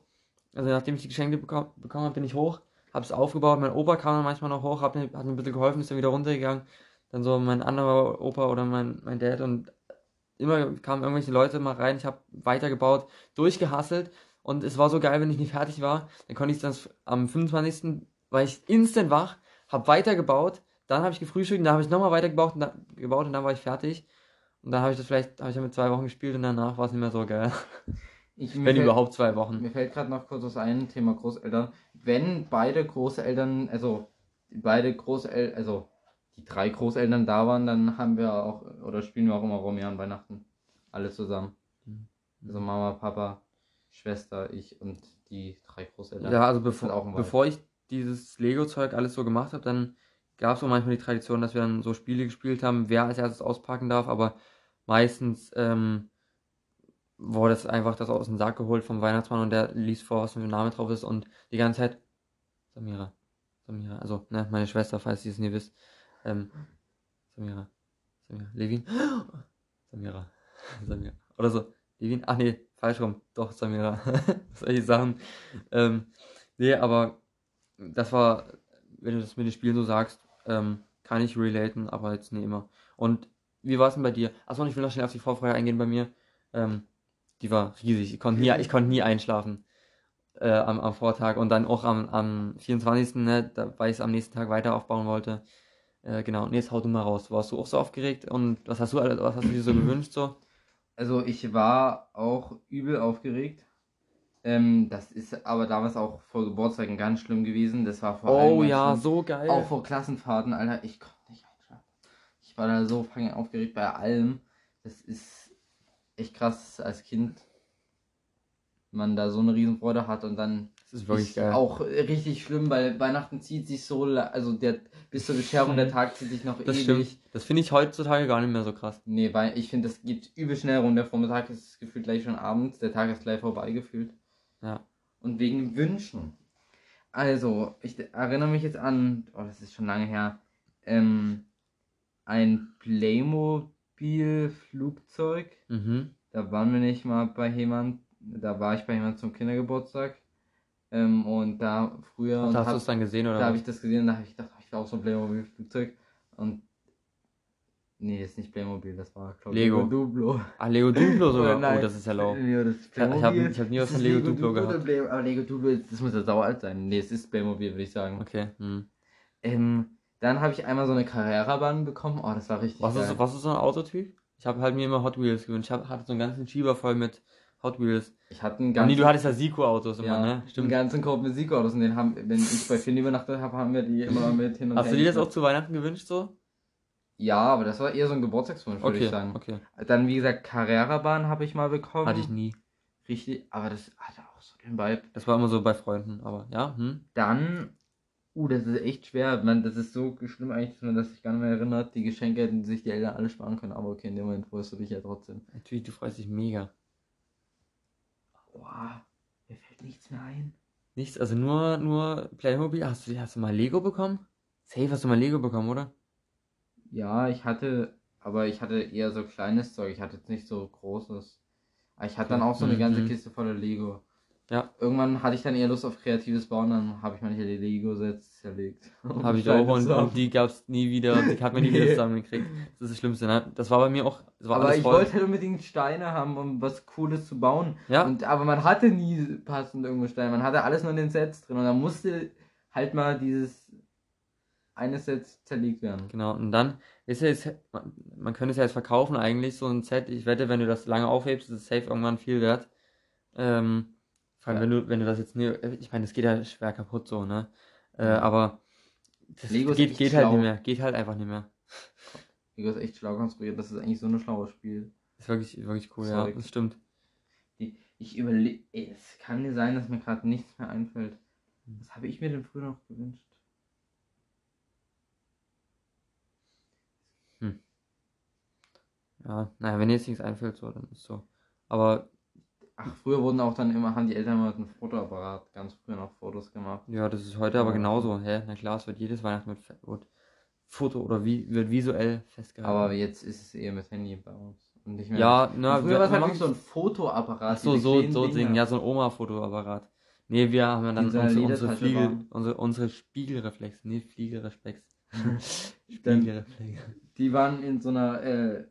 Also nachdem ich die Geschenke bekommen, bekommen habe, bin ich hoch, habe es aufgebaut. Mein Opa kam dann manchmal noch hoch, hab mir, hat mir ein bisschen geholfen, ist dann wieder runtergegangen. Dann so mein anderer Opa oder mein, mein Dad und immer kamen irgendwelche Leute mal rein. Ich habe weitergebaut, durchgehasselt und es war so geil, wenn ich nicht fertig war. Dann konnte ich das am 25. war ich instant wach, habe weitergebaut, dann habe ich gefrühstückt dann habe ich nochmal weitergebaut und, dann, gebaut und dann war ich fertig. Und dann habe ich das vielleicht, habe ich damit zwei Wochen gespielt und danach war es nicht mehr so geil. Ich, Wenn fällt- überhaupt zwei Wochen. Mir fällt gerade noch kurz was ein, Thema Großeltern. Wenn beide Großeltern, also beide Großeltern, also die drei Großeltern da waren, dann haben wir auch, oder spielen wir auch immer Romeo an Weihnachten. Alle zusammen. Mhm. Also Mama, Papa, Schwester, ich und die drei Großeltern. Ja, also Das bevor, bevor ich dieses Lego-Zeug alles so gemacht habe, dann gab es auch manchmal die Tradition, dass wir dann so Spiele gespielt haben, wer als erstes auspacken darf, aber meistens ähm, wurde es einfach das aus dem Sack geholt vom Weihnachtsmann und der liest vor, was für ein Name drauf ist und die ganze Zeit Samira, Samira, also ne, meine Schwester, falls ihr es nie wisst, ähm, Samira, Samira, Levin, Samira, Samira, oder so, Levin, ach nee, falsch rum, doch Samira, solche Sachen, ähm, nee, aber das war, wenn du das mit den Spielen so sagst, ähm, kann ich relaten, aber jetzt nicht immer. Und wie war es denn bei dir? Achso, ich will noch schnell auf die Vorfreude eingehen bei mir. Ähm, die war riesig. Ich konnte nie, ich konnte nie einschlafen äh, am, am Vortag und dann auch am, am 24. Ne, da, weil ich es am nächsten Tag weiter aufbauen wollte. Äh, genau, und jetzt hau du mal raus. Warst du auch so aufgeregt und was hast du was hast du dir so gewünscht so? Also ich war auch übel aufgeregt. Ähm, das ist aber damals auch vor Geburtstagen ganz schlimm gewesen. Das war vor allem Oh ja, schlimm. so geil. Auch vor Klassenfahrten, Alter, ich konnte nicht einschlafen. Ich war da so fucking aufgeregt bei allem. Das ist echt krass als Kind. Man da so eine Riesenfreude hat und dann das ist wirklich ist geil. auch richtig schlimm, weil Weihnachten zieht sich so, also der bis zur Bescherung der Tag zieht sich noch das ewig. stimmt. Das finde ich heutzutage gar nicht mehr so krass. Nee, weil ich finde, das geht übel schnell rum. Der Vormittag ist gefühlt gleich schon abends, der Tag ist gleich vorbei gefühlt. Ja. Und wegen Wünschen. Also, ich erinnere mich jetzt an, oh, das ist schon lange her, ähm, ein Playmobil-Flugzeug. Mhm. Da waren wir nicht mal bei jemand, da war ich bei jemand zum Kindergeburtstag. Ähm, und da früher. Und hast du es dann gesehen oder da habe ich das gesehen und da habe ich gedacht, ich will auch so ein Playmobil-Flugzeug. Und. Nee, ist nicht Playmobil, das war, glaub ich, Lego. Duplo. Ah, Lego Duplo sogar. Oder nein. Oh, das ist ja das ist Ich hab- ich hab- Playmobil. ich hab nie was Das von ist Lego Duplo oder gehabt. Aber Lego Duplo, das muss ja saualt sein. Nee, es ist Playmobil, würde ich sagen. Okay. Hm. Ähm, dann habe ich einmal so eine Carrera-Bahn bekommen. Oh, das war richtig Was geil. ist, was ist so ein Autotyp? Ich habe halt mir immer Hot Wheels gewünscht. Ich hab, hatte so einen ganzen Schieber voll mit Hot Wheels. Ich hatte einen ganzen, nee, du hattest ja Siko-Autos immer, ja, ne? einen Stimmt. ganzen Korb mit Musikautos und den haben, wenn ich bei Finn übernachtet habe, haben wir die immer mit hin und Hast her du dir das auch zu Weihnachten gewünscht so? Ja, aber das war eher so ein Geburtstagswunsch, würde Okay, ich sagen. okay. Dann, wie gesagt, Carrera-Bahn habe ich mal bekommen. Hatte ich nie. Richtig, aber das hatte auch so den Vibe. Das war immer so bei Freunden, aber ja, hm. Dann Uh, das ist echt schwer. Man, das ist so schlimm eigentlich, dass man das sich gar nicht mehr erinnert. Die Geschenke hätten sich die Eltern alle sparen können, aber okay, in dem Moment freust du dich ja trotzdem. Natürlich, du freust dich mega. Boah, mir fällt nichts mehr ein. Nichts, also nur, nur Playmobil. Hast du, hast du mal Lego bekommen? Safe hast du mal Lego bekommen, oder? Ja, ich hatte, aber ich hatte eher so kleines Zeug. Ich hatte jetzt nicht so großes. Aber ich hatte dann auch so eine ganze Mhm. Kiste voller Lego. Ja. Irgendwann hatte ich dann eher Lust auf kreatives Bauen, dann habe ich manche Lego-Sets zerlegt. Habe ich auch und, und die gab's nie wieder, die hat man nie wieder zusammengekriegt. Das ist das Schlimmste, ne? Das war bei mir auch, aber alles ich voll. wollte halt unbedingt Steine haben, um was Cooles zu bauen. ja, Und, aber man hatte nie passend irgendwo Steine. Man hatte alles nur in den Sets drin. Und dann musste halt mal dieses eine Set zerlegt werden. genau. Und dann ist ja jetzt, man, man könnte es ja jetzt verkaufen eigentlich, so ein Set. Ich wette, wenn du das lange aufhebst, ist es safe irgendwann viel wert. Ähm, vor allem, Ja. wenn du, wenn du das jetzt nie, ich meine, das geht ja schwer kaputt so, ne? Äh, aber das Lego geht, geht halt schlau. nicht mehr, geht halt einfach nicht mehr. Lego ist echt schlau konstruiert. Das ist eigentlich so ein schlaues Spiel. Ist wirklich, wirklich cool, ja, Sorry. das stimmt. Die, ich überlege, es kann dir sein, dass mir gerade nichts mehr einfällt. Was habe ich mir denn früher noch gewünscht? Ja, naja, wenn dir jetzt nichts einfällt, so, dann ist so. Aber Ach, früher wurden auch dann immer, haben die Eltern mal einen Fotoapparat ganz früher noch Fotos gemacht. Ja, das ist heute aber genauso. Hä? Na klar, es wird jedes Weihnachten mit wird Foto oder wie wird visuell festgehalten. Aber jetzt ist es eher mit Handy bei uns. Und nicht mehr. ja, na, früher war es halt wirklich so ein Fotoapparat. Ach so, so, so Dinger. Ding, ja, so ein Oma-Fotoapparat. Nee, wir haben ja dann In so einer unsere, unsere Ledertasche Fliegel, unsere, unsere Spiegelreflex, nee, Fliegelreflex. Dann- Spiegelreflex. Die waren in so einer äh,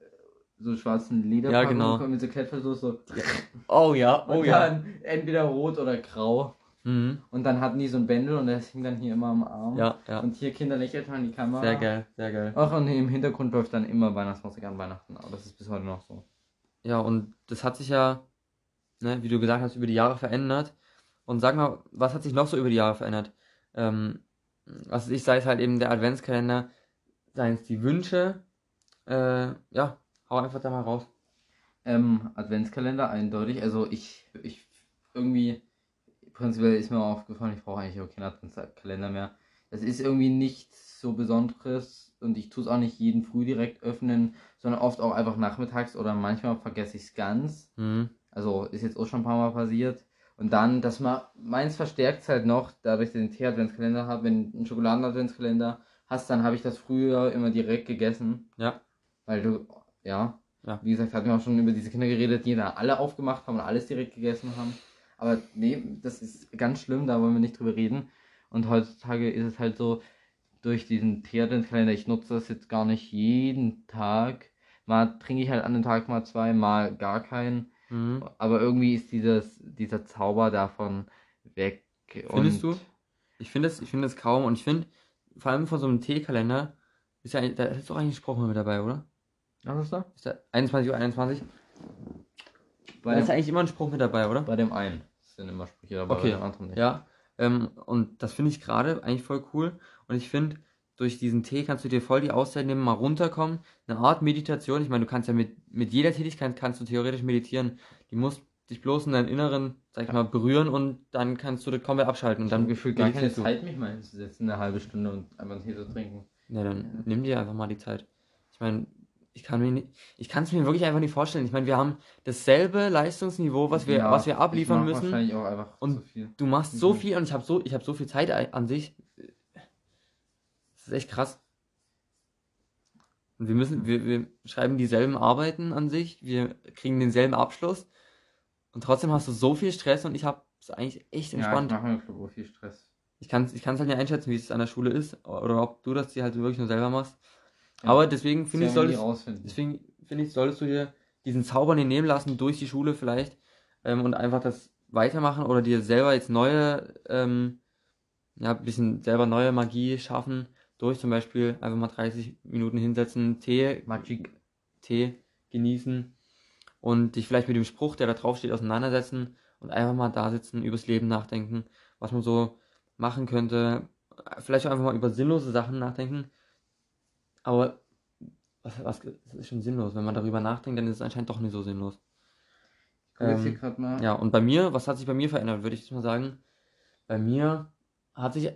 so schwarzen Lederpackung Ja, genau. mit so Klettverschluss so. Oh ja, Und oh ja. dann entweder rot oder grau. Mhm. Und dann hatten die so ein Bändel und das hing dann hier immer am Arm. Ja, ja. Und hier Kinder lächelt in die Kamera. Sehr geil, sehr geil. Ach, und im Hintergrund läuft dann immer Weihnachtsmusik an Weihnachten. Aber das ist bis heute noch so. Ja, und das hat sich ja, ne, wie du gesagt hast, über die Jahre verändert. Und sag mal, was hat sich noch so über die Jahre verändert? Ähm, was ich sei es halt eben der Adventskalender, seien es die Wünsche. Äh, ja, hau einfach da mal raus. Ähm, Adventskalender eindeutig. Also ich, ich irgendwie, prinzipiell ist mir aufgefallen, ich brauche eigentlich auch keinen Adventskalender mehr. Das ist irgendwie nichts so Besonderes und ich tue es auch nicht jeden früh direkt öffnen, sondern oft auch einfach nachmittags oder manchmal vergesse ich es ganz. Mhm. Also ist jetzt auch schon ein paar Mal passiert. Und dann, das mal, meins verstärkt halt noch, dadurch, dass ich den Tee-Adventskalender habe, wenn du einen Schokoladen-Adventskalender hast, dann habe ich das früher immer direkt gegessen. Ja. Weil du, ja, Ja. wie gesagt, hatten wir auch schon über diese Kinder geredet, die da alle aufgemacht haben und alles direkt gegessen haben. Aber nee, das ist ganz schlimm, da wollen wir nicht drüber reden. Und heutzutage ist es halt so, durch diesen Tee-Adventskalender, ich nutze das jetzt gar nicht jeden Tag. Mal trinke ich halt an den Tag mal zwei, mal gar keinen. Mhm. Aber irgendwie ist dieses, dieser Zauber davon weg. Findest du? Ich finde es, es kaum und ich finde, vor allem von so einem Teekalender, ist ja, da ist doch eigentlich Spruch mit dabei, oder? Was ist da? Ist da 21 Uhr 21? Bei Da ist ja eigentlich immer ein Spruch mit dabei, oder? bei dem einen sind immer Sprüche, aber Okay, bei dem anderen nicht. Ja, ähm, und das finde ich gerade eigentlich voll cool. Und ich finde, durch diesen Tee kannst du dir voll die Auszeit nehmen, mal runterkommen. Eine Art Meditation. Ich meine, du kannst ja mit, mit jeder Tätigkeit kannst du theoretisch meditieren. Die musst dich bloß in deinem Inneren, sag ich mal, berühren und dann kannst du das komplett abschalten und Ich habe dann gefühlt gar keine du. Zeit, mich mal hinzusetzen, eine halbe Stunde und einfach einen Tee zu trinken. Ja, dann nimm dir einfach mal die Zeit. Ich meine, ich kann mir nicht, ich kann es mir wirklich einfach nicht vorstellen. Ich meine, wir haben dasselbe Leistungsniveau, was wir, Ja, was wir abliefern müssen. Wahrscheinlich auch einfach Und zu viel. Du machst so Mhm. viel und ich habe so, ich habe so viel Zeit ei- an sich. Das ist echt krass. Und wir müssen, wir, wir schreiben dieselben Arbeiten an sich, wir kriegen denselben Abschluss und trotzdem hast du so viel Stress und ich habe es eigentlich echt entspannt. Ja, ich mache mir viel Stress. ich kann es ich kann's halt nicht einschätzen, wie es an der Schule ist oder ob du das dir halt wirklich nur selber machst. Ja. Aber deswegen finde ich, solltest, deswegen finde ich, solltest du dir diesen Zauber nicht nehmen lassen durch die Schule vielleicht ähm, und einfach das weitermachen oder dir selber jetzt neue, ähm, ja, ein bisschen selber neue Magie schaffen durch zum Beispiel einfach mal 30 Minuten hinsetzen, Tee, Magic. Tee genießen und dich vielleicht mit dem Spruch, der da drauf steht, auseinandersetzen und einfach mal da sitzen, übers Leben nachdenken, was man so machen könnte, vielleicht auch einfach mal über sinnlose Sachen nachdenken, aber was, was das ist schon sinnlos, wenn man darüber nachdenkt, dann ist es anscheinend doch nicht so sinnlos. Ich Ähm, hier gerade mal. Ja, und bei mir, was hat sich bei mir verändert, würde ich jetzt mal sagen? Bei mir hat sich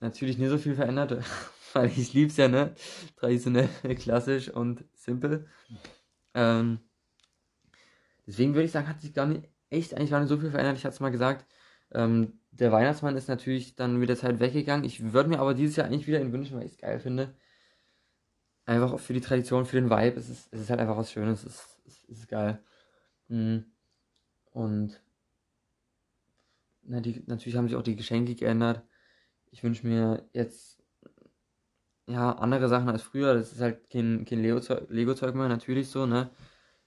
natürlich nicht so viel verändert, weil ich lieb's ja, ne? Traditionell, klassisch und simpel. Ähm, deswegen würde ich sagen, hat sich gar nicht, echt eigentlich gar nicht so viel verändert. Ich hatte es mal gesagt. Ähm, der Weihnachtsmann ist natürlich dann mit der Zeit weggegangen. Ich würde mir aber dieses Jahr eigentlich wieder ihn wünschen, weil ich es geil finde. Einfach für die Tradition, für den Vibe. Es ist, es ist halt einfach was Schönes. Es ist, es ist geil. Mhm. Und na, die, natürlich haben sich auch die Geschenke geändert. Ich wünsche mir jetzt ja andere Sachen als früher. Das ist halt kein, kein Lego-Zeug Lego mehr, natürlich so, ne?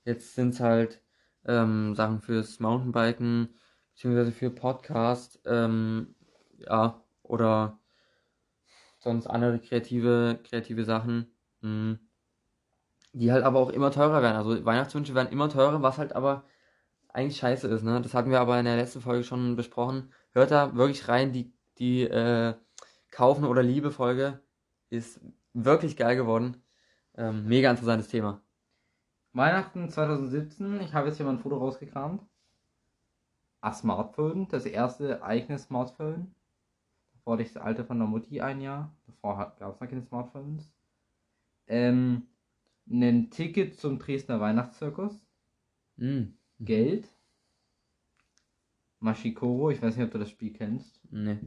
Jetzt sind es halt ähm, Sachen fürs Mountainbiken, beziehungsweise für Podcast, ähm, ja, oder sonst andere kreative, kreative Sachen, die halt aber auch immer teurer werden. Also Weihnachtswünsche werden immer teurer, was halt aber eigentlich scheiße ist, ne? Das hatten wir aber in der letzten Folge schon besprochen. Hört da wirklich rein, die, die äh, Kaufen oder Liebe Folge ist wirklich geil geworden. Ähm, mega interessantes Thema. Weihnachten 2017, ich habe jetzt hier mal ein Foto rausgekramt. Ein Smartphone, das erste eigene Smartphone. Davor hatte ich das alte von der Mutti ein Jahr. Davor gab es noch keine Smartphones. Ähm, ein Ticket zum Dresdner Weihnachtszirkus. Mm. Geld. Mashikoro, ich weiß nicht, ob du das Spiel kennst. Nee.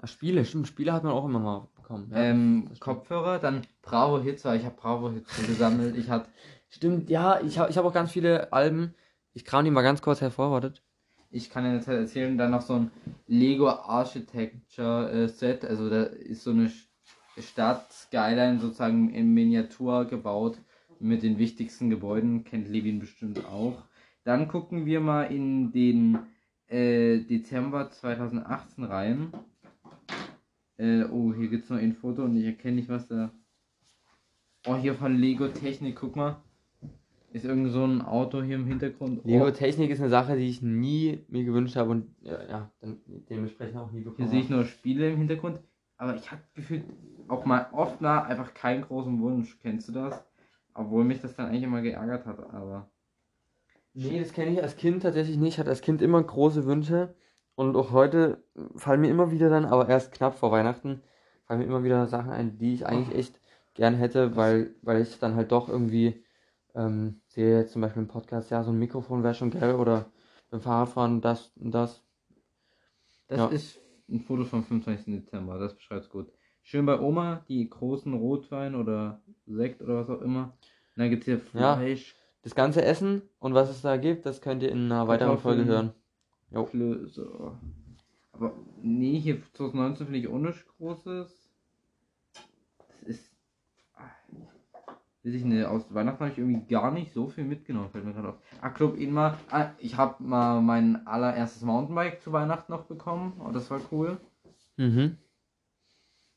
Ach, Spiele, stimmt, Spiele hat man auch immer mal bekommen. Ja, ähm, Kopfhörer, dann Bravo Hits, weil ich habe Bravo Hits gesammelt. Ich hatte. Stimmt, ja, ich habe ich hab auch ganz viele Alben. Ich kram die mal ganz kurz hervor, wartet. Ich kann dir jetzt erzählen, dann noch so ein Lego Architecture äh, Set, also da ist so eine Stadt Skyline sozusagen in Miniatur gebaut mit den wichtigsten Gebäuden, kennt Levin bestimmt auch. Dann gucken wir mal in den äh, Dezember 2018 rein. Äh, oh, hier gibt es noch ein Foto und ich erkenne nicht, was da. Oh, hier von Lego Technik, guck mal. Ist irgend so ein Auto hier im Hintergrund. Oh. Lego Technik ist eine Sache, die ich nie mir gewünscht habe und ja, ja dann dementsprechend auch nie bekommen. Hier sehe ich nur Spiele im Hintergrund, aber ich habe gefühlt auch mal oft nach einfach keinen großen Wunsch. Kennst du das? Obwohl mich das dann eigentlich immer geärgert hat, aber. Nee, das kenne ich als Kind tatsächlich nicht. Ich hatte als Kind immer große Wünsche. Und auch heute fallen mir immer wieder dann, aber erst knapp vor Weihnachten, fallen mir immer wieder Sachen ein, die ich eigentlich echt gern hätte, weil, weil ich dann halt doch irgendwie ähm, sehe jetzt zum Beispiel im Podcast, ja, so ein Mikrofon wäre schon geil oder beim Fahrradfahren das und das. Das ja. ist ein Foto vom 25. Dezember, das beschreibt es gut. Schön bei Oma, die großen Rotwein oder Sekt oder was auch immer. Und dann gibt es hier Fleisch. Ja. Das ganze Essen und was es da gibt, das könnt ihr in einer weiteren Folge hören. Jo. So. Aber nee, hier 2019 finde ich auch nichts Großes. Das ist. Ach, weiß ich nicht, aus Weihnachten habe ich irgendwie gar nicht so viel mitgenommen, fällt mir gerade auf. Ah, Club Inma. Ah, ich habe mal mein allererstes Mountainbike zu Weihnachten noch bekommen. Oh, das war cool. Mhm.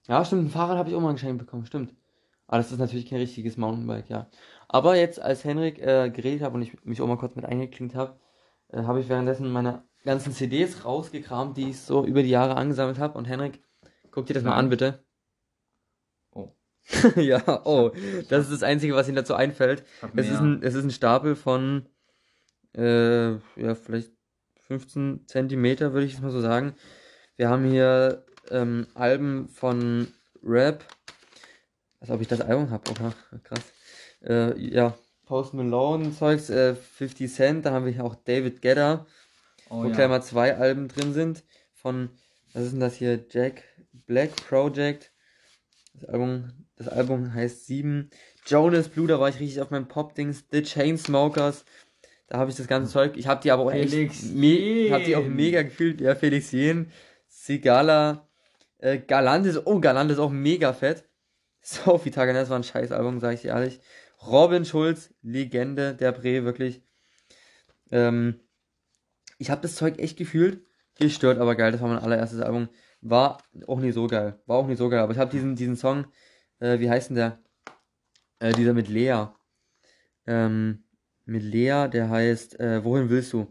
Ja, stimmt, ein Fahrrad habe ich auch mal geschenkt bekommen, stimmt. Aber das ist natürlich kein richtiges Mountainbike, ja. Aber jetzt, als Henrik äh, geredet hat und ich mich auch mal kurz mit eingeklinkt habe, äh, habe ich währenddessen meine ganzen CDs rausgekramt, die ich so über die Jahre angesammelt habe. Und Henrik, guck dir das mal an, bitte. Ja, oh. Das ist das Einzige, was Ihnen dazu einfällt. Es ist, ein, es ist ein Stapel von, äh, ja, vielleicht 15 Zentimeter, würde ich jetzt mal so sagen. Wir haben hier ähm, Alben von Rap. Als ob ich das Album habe, oder? Krass äh, ja, Post Malone Zeugs, äh, 50 Cent, da haben wir hier auch David Gedder, oh, wo ja. gleich mal zwei Alben drin sind von, was ist denn das hier, Jack Black Project. Das Album, das Album heißt 7. Jonas Blue, da war ich richtig auf meinem Pop-Dings. The Chainsmokers, da habe ich das ganze Zeug. Ich habe die aber auch Felix echt, me hab die auch mega gefühlt. Ja, Felix Jen, Sigala, äh, Galantis, oh, Galantis auch mega fett. Sophie Tage, das war ein scheiß Album, sag ich dir ehrlich. Robin Schulz, Legende der Bre, wirklich. Ähm, ich habe das Zeug echt gefühlt. Gestört, aber geil. Das war mein allererstes Album. War auch nicht so geil. War auch nicht so geil. Aber ich habe diesen, diesen Song, äh, wie heißt denn der? Äh, dieser mit Lea. Ähm, mit Lea, der heißt äh, Wohin willst du?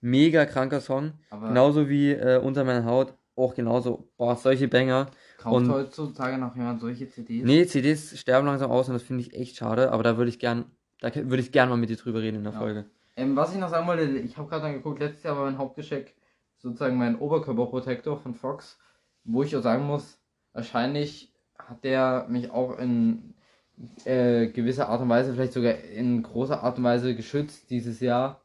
Mega kranker Song. Aber genauso wie äh, Unter meiner Haut. Auch genauso. Boah, solche Banger. Kauft und, heutzutage noch jemand solche CDs? Nee, CDs sterben langsam aus und das finde ich echt schade, aber da würde ich gern, da würde ich gern mal mit dir drüber reden in der ja. Folge. Ähm, was ich noch sagen wollte, ich habe gerade geguckt, letztes Jahr war mein Hauptgeschenk sozusagen mein Oberkörperprotektor von Fox, wo ich auch sagen muss, wahrscheinlich hat der mich auch in äh, gewisser Art und Weise, vielleicht sogar in großer Art und Weise geschützt dieses Jahr.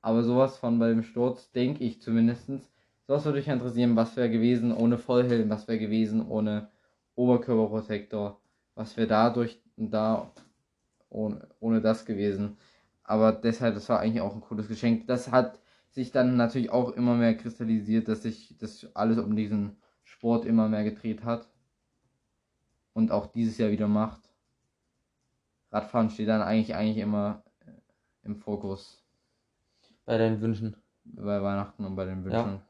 Aber sowas von bei dem Sturz, denke ich zumindestens. Sowas würde mich interessieren, was wäre gewesen ohne Vollhelm, was wäre gewesen ohne Oberkörperprotektor, was wäre dadurch da ohne, ohne das gewesen. Aber deshalb, das war eigentlich auch ein cooles Geschenk. Das hat sich dann natürlich auch immer mehr kristallisiert, dass sich das alles um diesen Sport immer mehr gedreht hat. Und auch dieses Jahr wieder macht. Radfahren steht dann eigentlich, eigentlich immer äh, im Fokus Bei deinen Wünschen. bei Weihnachten und bei den Wünschen.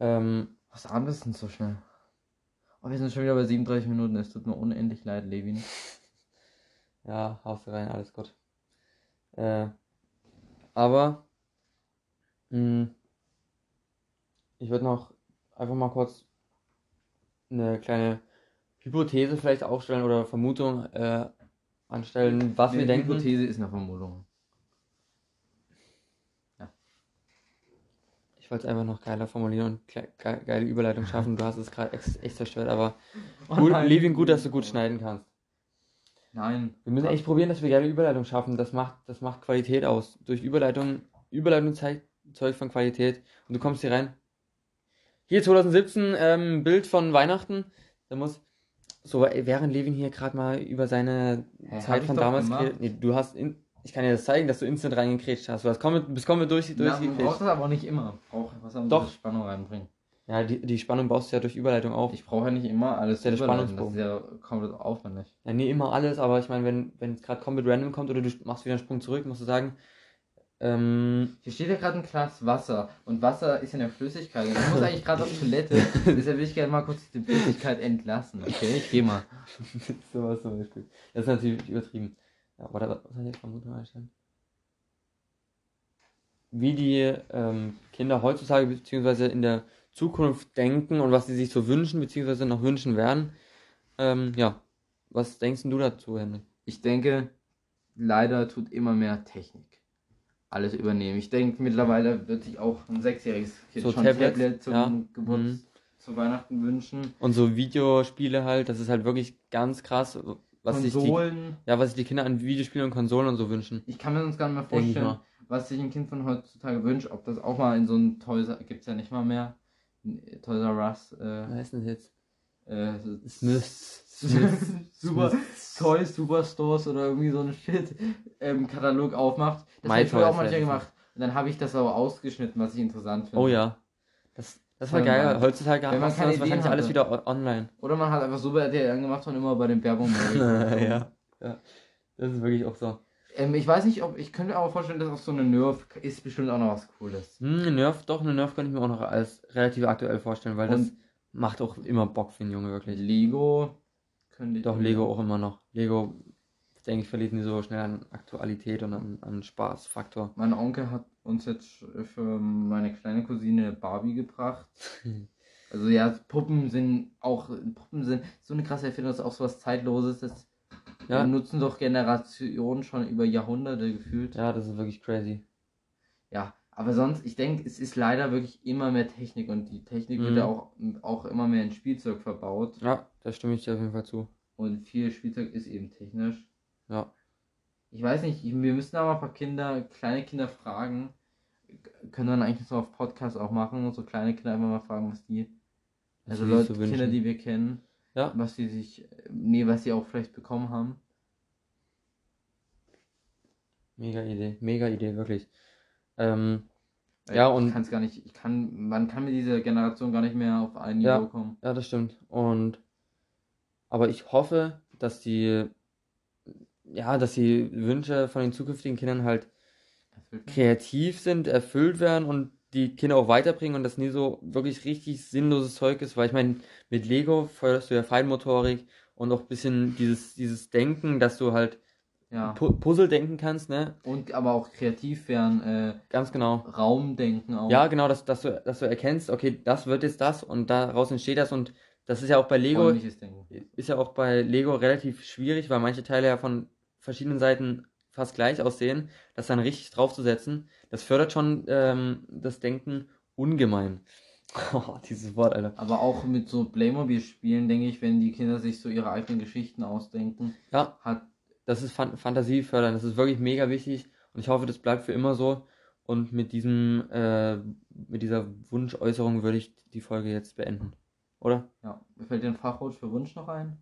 Ähm, Was abend ist denn so schnell? Oh, wir sind schon wieder bei 37 Minuten. Es tut mir unendlich leid, Levin. ja, haust du rein, alles gut. Äh, aber ich würde noch einfach mal kurz eine kleine Hypothese vielleicht aufstellen oder Vermutung äh, anstellen, was wir Die denken. Hypothese ist eine Vermutung. Ich wollte es einfach noch geiler formulieren und ge ge geile Überleitung schaffen. Du hast es gerade echt, zerstört, aber Oh gut. Levin, gut, dass du gut schneiden kannst. Nein. Wir müssen echt probieren, dass wir geile Überleitung schaffen. Das macht, das macht Qualität aus. Durch Überleitung, Überleitung zeigt Zeug von Qualität. Und du kommst hier rein. Hier 2017, ähm, Bild von Weihnachten. Da muss, so während Levin hier gerade mal über seine hab Zeit ich von damals. Nee, du hast, in, ich kann dir das zeigen, dass du instant reingekretscht hast. Du hast kommen, bist kommen durch, Na, man braucht durchgekretscht. das aber nicht immer. Braucht was am Doch. Spannung reinbringen. Ja, die, die Spannung baust du ja durch Überleitung auf. Ich brauche ja nicht immer alles Der zu überleiten. Das Spannungsbogen. ist ja komplett aufwendig. Ja, nee, immer alles, aber ich meine, wenn, wenn es gerade Combat Random kommt oder du machst wieder einen Sprung zurück, musst du sagen, ähm, Hier steht ja gerade ein Glas Wasser. Und Wasser ist ja eine Flüssigkeit. Ich muss eigentlich gerade auf Toilette. Deshalb will ich gerne mal kurz die Flüssigkeit entlassen. Okay, ich geh mal. sowas zum Beispiel. Das ist natürlich übertrieben. Ja, aber da, was ich jetzt Vermutung einstellen? Wie die ähm, Kinder heutzutage beziehungsweise in der Zukunft denken und was sie sich so wünschen beziehungsweise noch wünschen werden. Ähm, ja, was denkst denn du dazu, Henry? Ich denke, leider tut immer mehr Technik alles übernehmen. Ich denke, mittlerweile wird sich auch ein sechsjähriges Kind So schon Tablets, Tablet zum ja. Geburt, Mhm. zu Weihnachten wünschen. Und so Videospiele halt, das ist halt wirklich ganz krass, was sich die, Konsolen. ja, was sich die Kinder an Videospielen und Konsolen und so wünschen. Ich kann mir sonst gar nicht mehr vorstellen, mal. was sich ein Kind von heutzutage wünscht. Ob das auch mal in so einem Toys gibt es ja nicht mal mehr. Toys R Us. Äh, Was heißt denn das jetzt? äh, Smiths. Super Toys Superstores oder irgendwie so ein Shit ähm, Katalog aufmacht. Das habe ich früher auch manchmal gemacht. Und dann habe ich das aber ausgeschnitten, was ich interessant finde. Oh ja. Das, das war Wenn geil. man- Heutzutage wenn man das wahrscheinlich alles wieder online. Oder man hat einfach Super RTL angemacht und immer bei den Werbungen. ja. ja. Das ist wirklich auch so. ähm, ich weiß nicht, ob ich könnte aber vorstellen, dass auch so eine Nerf ist bestimmt auch noch was Cooles. Hm, eine Nerf, doch, eine Nerf könnte ich mir auch noch als relativ aktuell vorstellen, weil das Und- macht auch immer Bock für einen Junge, wirklich. Lego könnte ich Doch, Lego auch immer noch. Lego, denke ich, verliert nie so schnell an Aktualität und an, an Spaßfaktor. Mein Onkel hat uns jetzt für meine kleine Cousine Barbie gebracht. Also ja, Puppen sind auch Puppen sind so eine krasse Erfindung, das ist auch so was Zeitloses. Das Ja. nutzen doch Generationen schon über Jahrhunderte gefühlt. Ja. Ja, das ist wirklich crazy. Aber sonst, ich denke, es ist leider wirklich immer mehr Technik und die Technik wird Mhm. ja auch, auch immer mehr in Spielzeug verbaut. Ja, da stimme ich dir auf jeden Fall zu. Und viel Spielzeug ist eben technisch. Ja. Ich weiß nicht, wir müssen aber ein paar Kinder, kleine Kinder fragen. Können wir dann eigentlich so auf Podcast auch machen und so kleine Kinder einfach mal fragen, was die, Was also sich Leute. Kinder, die wir kennen, Ja. was sie sich, nee, was sie auch vielleicht bekommen haben. Mega Idee, mega Idee, wirklich. Ähm, Ja, ich und- kann es gar nicht, ich kann, man kann mit dieser Generation gar nicht mehr auf ein Niveau Ja. kommen. ja, das stimmt. Und aber ich hoffe, dass die ja, dass die Wünsche von den zukünftigen Kindern halt kreativ sind, erfüllt werden und die Kinder auch weiterbringen und das nie so wirklich richtig sinnloses Zeug ist, weil ich meine, mit Lego förderst du ja Feinmotorik und auch ein bisschen dieses, dieses Denken, dass du halt Ja. Pu Puzzle denken kannst, ne? Und aber auch kreativ werden, äh, Ganz genau. Raumdenken auch. Ja, genau, dass, dass, du, dass du erkennst, okay, das wird jetzt das und daraus entsteht das und das ist ja auch bei Lego, ist ja auch bei Lego relativ schwierig, weil manche Teile ja von verschiedenen Seiten fast gleich aussehen, das dann richtig draufzusetzen, das fördert schon ähm, das Denken ungemein. Oh, dieses Wort, Alter. Aber auch mit so Playmobil-Spielen, denke ich, wenn die Kinder sich so ihre eigenen Geschichten ausdenken, Ja, hat das ist Fan Fantasie fördern. Das ist wirklich mega wichtig. Und ich hoffe, das bleibt für immer so. Und mit diesem, äh, mit dieser Wunschäußerung würde ich die Folge jetzt beenden. Oder? Ja, mir fällt dir ein Fachwort für Wunsch noch ein?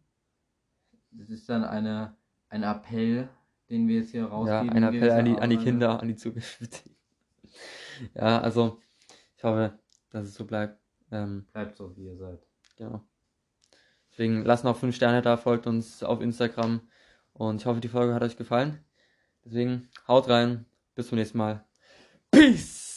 Das ist dann eine, ein Appell, den wir jetzt hier Ja, rausgeben. ein Appell an die, an die Kinder, an die Zukunft. ja, also, ich hoffe, dass es so bleibt. Ähm. Bleibt so, wie ihr seid. genau. Deswegen lasst noch 5 Sterne da, folgt uns auf Instagram. Und ich hoffe, die Folge hat euch gefallen. Deswegen haut rein. Bis zum nächsten Mal. Peace!